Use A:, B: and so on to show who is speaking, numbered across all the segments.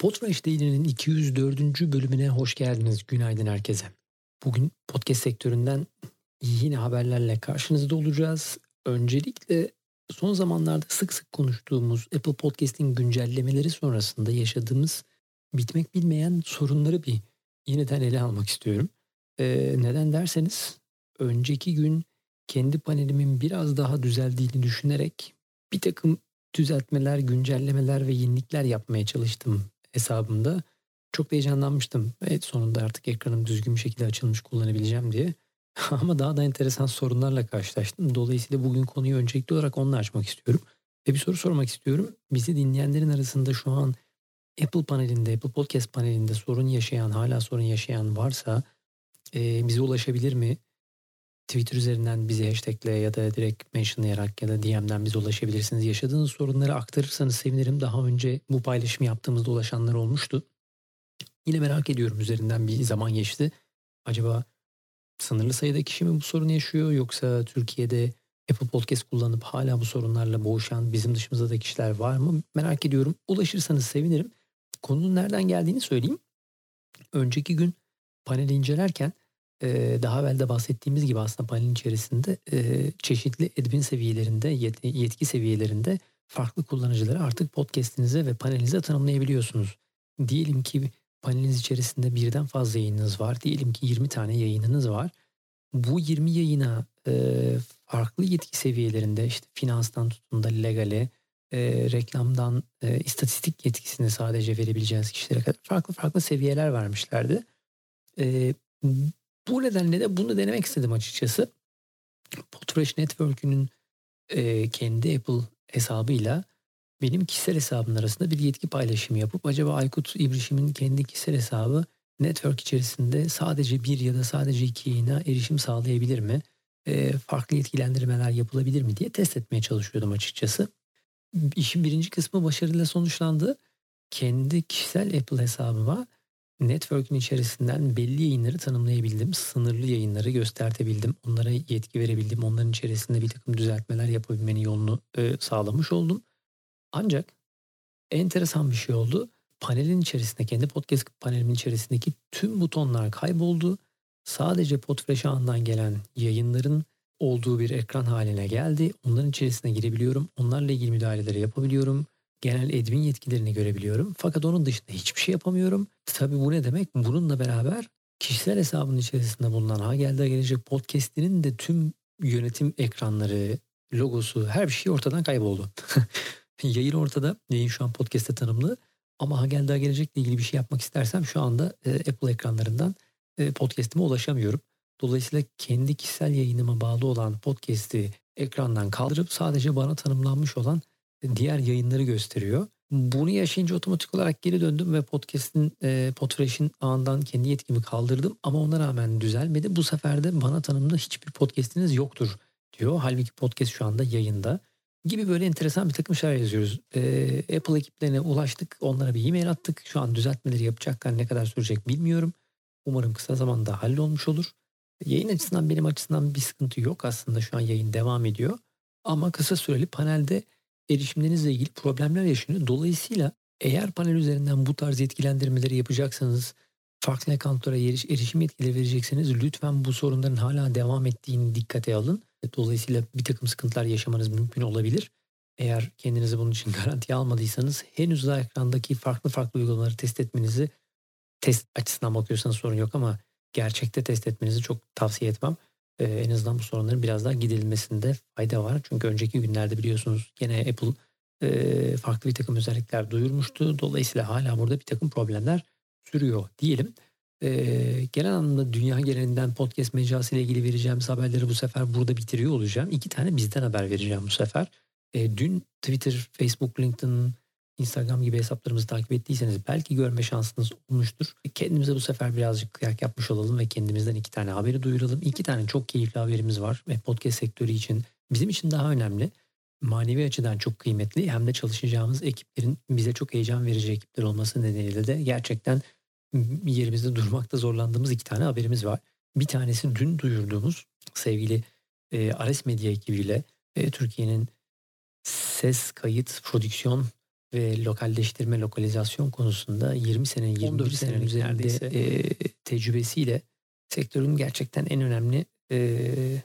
A: Podfresh Daily'nin 204. bölümüne hoş geldiniz. Günaydın herkese. Bugün podcast sektöründen yine haberlerle karşınızda olacağız. Öncelikle son zamanlarda sık sık konuştuğumuz Apple Podcast'in güncellemeleri sonrasında yaşadığımız bitmek bilmeyen sorunları bir yeniden ele almak istiyorum. Ee, neden derseniz önceki gün kendi panelimin biraz daha düzeldiğini düşünerek bir takım düzeltmeler, güncellemeler ve yenilikler yapmaya çalıştım hesabımda. Çok da heyecanlanmıştım. Evet sonunda artık ekranım düzgün bir şekilde açılmış kullanabileceğim diye. Ama daha da enteresan sorunlarla karşılaştım. Dolayısıyla bugün konuyu öncelikli olarak onunla açmak istiyorum. Ve bir soru sormak istiyorum. Bizi dinleyenlerin arasında şu an Apple panelinde, Apple Podcast panelinde sorun yaşayan, hala sorun yaşayan varsa e, bize ulaşabilir mi? Twitter üzerinden bizi hashtagle ya da direkt mentionlayarak ya da DM'den bize ulaşabilirsiniz. Yaşadığınız sorunları aktarırsanız sevinirim. Daha önce bu paylaşımı yaptığımızda ulaşanlar olmuştu. Yine merak ediyorum üzerinden bir zaman geçti. Acaba sınırlı sayıda kişi mi bu sorunu yaşıyor yoksa Türkiye'de Apple Podcast kullanıp hala bu sorunlarla boğuşan bizim dışımızda da kişiler var mı? Merak ediyorum. Ulaşırsanız sevinirim. Konunun nereden geldiğini söyleyeyim. Önceki gün paneli incelerken daha evvel de bahsettiğimiz gibi aslında panelin içerisinde çeşitli admin seviyelerinde, yetki seviyelerinde farklı kullanıcıları artık podcast'inize ve panelinize tanımlayabiliyorsunuz. Diyelim ki paneliniz içerisinde birden fazla yayınınız var. Diyelim ki 20 tane yayınınız var. Bu 20 yayına farklı yetki seviyelerinde işte finanstan tutun da legale, reklamdan istatistik yetkisini sadece verebileceğiniz kişilere kadar farklı farklı seviyeler vermişlerdi. Bu nedenle de bunu denemek istedim açıkçası. Podfresh Network'ünün e, kendi Apple hesabıyla benim kişisel hesabım arasında bir yetki paylaşımı yapıp acaba Aykut İbrişim'in kendi kişisel hesabı network içerisinde sadece bir ya da sadece iki yayına erişim sağlayabilir mi? E, farklı yetkilendirmeler yapılabilir mi diye test etmeye çalışıyordum açıkçası. İşin birinci kısmı başarıyla sonuçlandı. Kendi kişisel Apple hesabıma network'ün içerisinden belli yayınları tanımlayabildim. Sınırlı yayınları göstertebildim. Onlara yetki verebildim. Onların içerisinde bir takım düzeltmeler yapabilmenin yolunu e, sağlamış oldum. Ancak enteresan bir şey oldu. Panelin içerisinde, kendi podcast panelimin içerisindeki tüm butonlar kayboldu. Sadece Podfresh ağından gelen yayınların olduğu bir ekran haline geldi. Onların içerisine girebiliyorum. Onlarla ilgili müdahaleleri yapabiliyorum genel admin yetkilerini görebiliyorum. Fakat onun dışında hiçbir şey yapamıyorum. Tabii bu ne demek? Bununla beraber kişisel hesabın içerisinde bulunan Ha Geldi Gelecek podcast'inin de tüm yönetim ekranları, logosu her bir şey ortadan kayboldu. yayın ortada. Yayın şu an podcast'te tanımlı. Ama Ha Geldi Gelecek'le ilgili bir şey yapmak istersem şu anda e, Apple ekranlarından e, podcast'ime ulaşamıyorum. Dolayısıyla kendi kişisel yayınıma bağlı olan podcast'i ekrandan kaldırıp sadece bana tanımlanmış olan diğer yayınları gösteriyor. Bunu yaşayınca otomatik olarak geri döndüm ve podcast'in e, Podfresh'in ağından kendi yetkimi kaldırdım ama ona rağmen düzelmedi. Bu sefer de bana tanımda hiçbir podcast'iniz yoktur diyor. Halbuki podcast şu anda yayında gibi böyle enteresan bir takım şeyler yazıyoruz. E, Apple ekiplerine ulaştık. Onlara bir e-mail attık. Şu an düzeltmeleri yapacaklar. Ne kadar sürecek bilmiyorum. Umarım kısa zamanda hallolmuş olur. Yayın açısından benim açısından bir sıkıntı yok aslında. Şu an yayın devam ediyor. Ama kısa süreli panelde erişimlerinizle ilgili problemler yaşanıyor. Dolayısıyla eğer panel üzerinden bu tarz yetkilendirmeleri yapacaksanız farklı accountlara eriş, erişim yetkileri verecekseniz lütfen bu sorunların hala devam ettiğini dikkate alın. Dolayısıyla bir takım sıkıntılar yaşamanız mümkün olabilir. Eğer kendinizi bunun için garantiye almadıysanız henüz daha ekrandaki farklı farklı uygulamaları test etmenizi test açısından bakıyorsanız sorun yok ama gerçekte test etmenizi çok tavsiye etmem e, en azından bu sorunların biraz daha giderilmesinde fayda var. Çünkü önceki günlerde biliyorsunuz gene Apple e, farklı bir takım özellikler duyurmuştu. Dolayısıyla hala burada bir takım problemler sürüyor diyelim. E, genel anlamda dünya genelinden podcast mecrası ile ilgili vereceğimiz haberleri bu sefer burada bitiriyor olacağım. İki tane bizden haber vereceğim bu sefer. E, dün Twitter, Facebook, LinkedIn, Instagram gibi hesaplarımızı takip ettiyseniz belki görme şansınız olmuştur. Kendimize bu sefer birazcık kıyak yapmış olalım ve kendimizden iki tane haberi duyuralım. İki tane çok keyifli haberimiz var ve podcast sektörü için bizim için daha önemli. Manevi açıdan çok kıymetli hem de çalışacağımız ekiplerin bize çok heyecan verici ekipler olması nedeniyle de gerçekten yerimizde durmakta zorlandığımız iki tane haberimiz var. Bir tanesi dün duyurduğumuz sevgili e, Ares Medya ekibiyle e, Türkiye'nin ses, kayıt, prodüksiyon ve lokalleştirme, lokalizasyon konusunda 20 sene, 21 senenin üzerinde e, tecrübesiyle sektörün gerçekten en önemli e,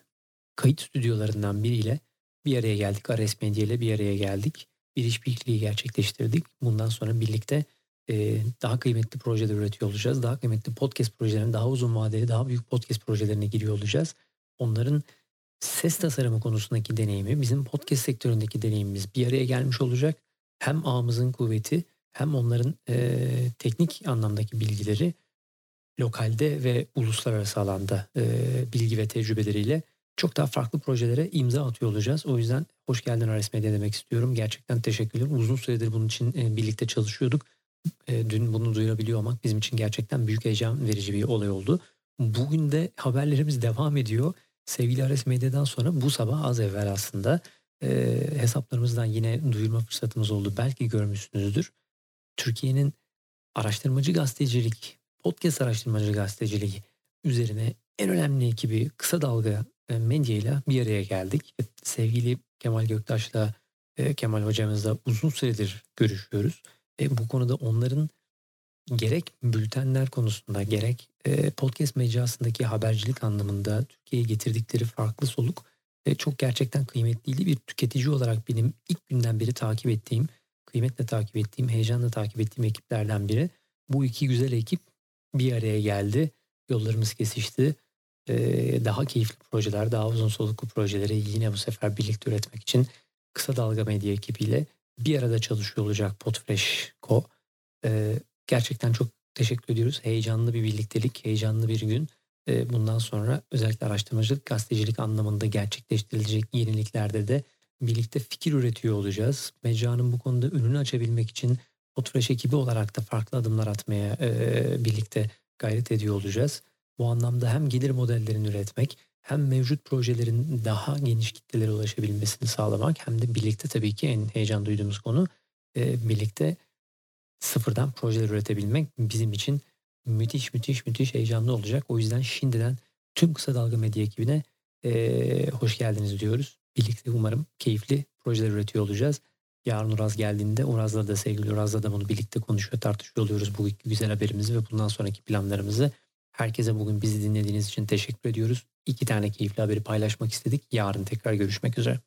A: kayıt stüdyolarından biriyle bir araya geldik. Ares Medya ile bir araya geldik. Bir işbirliği gerçekleştirdik. Bundan sonra birlikte e, daha kıymetli projeler üretiyor olacağız. Daha kıymetli podcast projelerine, daha uzun vadeli, daha büyük podcast projelerine giriyor olacağız. Onların ses tasarımı konusundaki deneyimi, bizim podcast sektöründeki deneyimimiz bir araya gelmiş olacak. Hem ağımızın kuvveti hem onların e, teknik anlamdaki bilgileri lokalde ve uluslararası alanda e, bilgi ve tecrübeleriyle çok daha farklı projelere imza atıyor olacağız. O yüzden hoş geldin Ares Medya demek istiyorum. Gerçekten teşekkürler. Uzun süredir bunun için e, birlikte çalışıyorduk. E, dün bunu duyurabiliyor olmak bizim için gerçekten büyük heyecan verici bir olay oldu. Bugün de haberlerimiz devam ediyor. Sevgili Ares Medya'dan sonra bu sabah az evvel aslında e, hesaplarımızdan yine duyurma fırsatımız oldu. Belki görmüşsünüzdür. Türkiye'nin araştırmacı gazetecilik, podcast araştırmacı gazeteciliği üzerine en önemli ekibi Kısa Dalga medyayla bir araya geldik. Sevgili Kemal Göktaş'la Kemal hocamızla uzun süredir görüşüyoruz. E, bu konuda onların gerek bültenler konusunda gerek e, podcast mecrasındaki habercilik anlamında Türkiye'ye getirdikleri farklı soluk çok gerçekten kıymetliydi. Bir tüketici olarak benim ilk günden beri takip ettiğim, kıymetle takip ettiğim, heyecanla takip ettiğim ekiplerden biri. Bu iki güzel ekip bir araya geldi. Yollarımız kesişti. Ee, daha keyifli projeler, daha uzun soluklu projeleri yine bu sefer birlikte üretmek için Kısa Dalga Medya ekibiyle bir arada çalışıyor olacak Podfresh Co. Ee, gerçekten çok teşekkür ediyoruz. Heyecanlı bir birliktelik, heyecanlı bir gün. Ee, bundan sonra özellikle araştırmacılık, gazetecilik anlamında gerçekleştirilecek yeniliklerde de birlikte fikir üretiyor olacağız. Mecranın bu konuda önünü açabilmek için Podfresh ekibi olarak da farklı adımlar atmaya e, birlikte gayret ediyor olacağız. Bu anlamda hem gelir modellerini üretmek hem mevcut projelerin daha geniş kitlelere ulaşabilmesini sağlamak hem de birlikte tabii ki en heyecan duyduğumuz konu e, birlikte sıfırdan projeler üretebilmek bizim için müthiş müthiş müthiş heyecanlı olacak. O yüzden şimdiden tüm Kısa Dalga Medya ekibine e, hoş geldiniz diyoruz. Birlikte umarım keyifli projeler üretiyor olacağız. Yarın Uraz geldiğinde Uraz'la da sevgili Uraz'la da bunu birlikte konuşuyor, tartışıyor oluyoruz bu güzel haberimizi ve bundan sonraki planlarımızı. Herkese bugün bizi dinlediğiniz için teşekkür ediyoruz. İki tane keyifli haberi paylaşmak istedik. Yarın tekrar görüşmek üzere.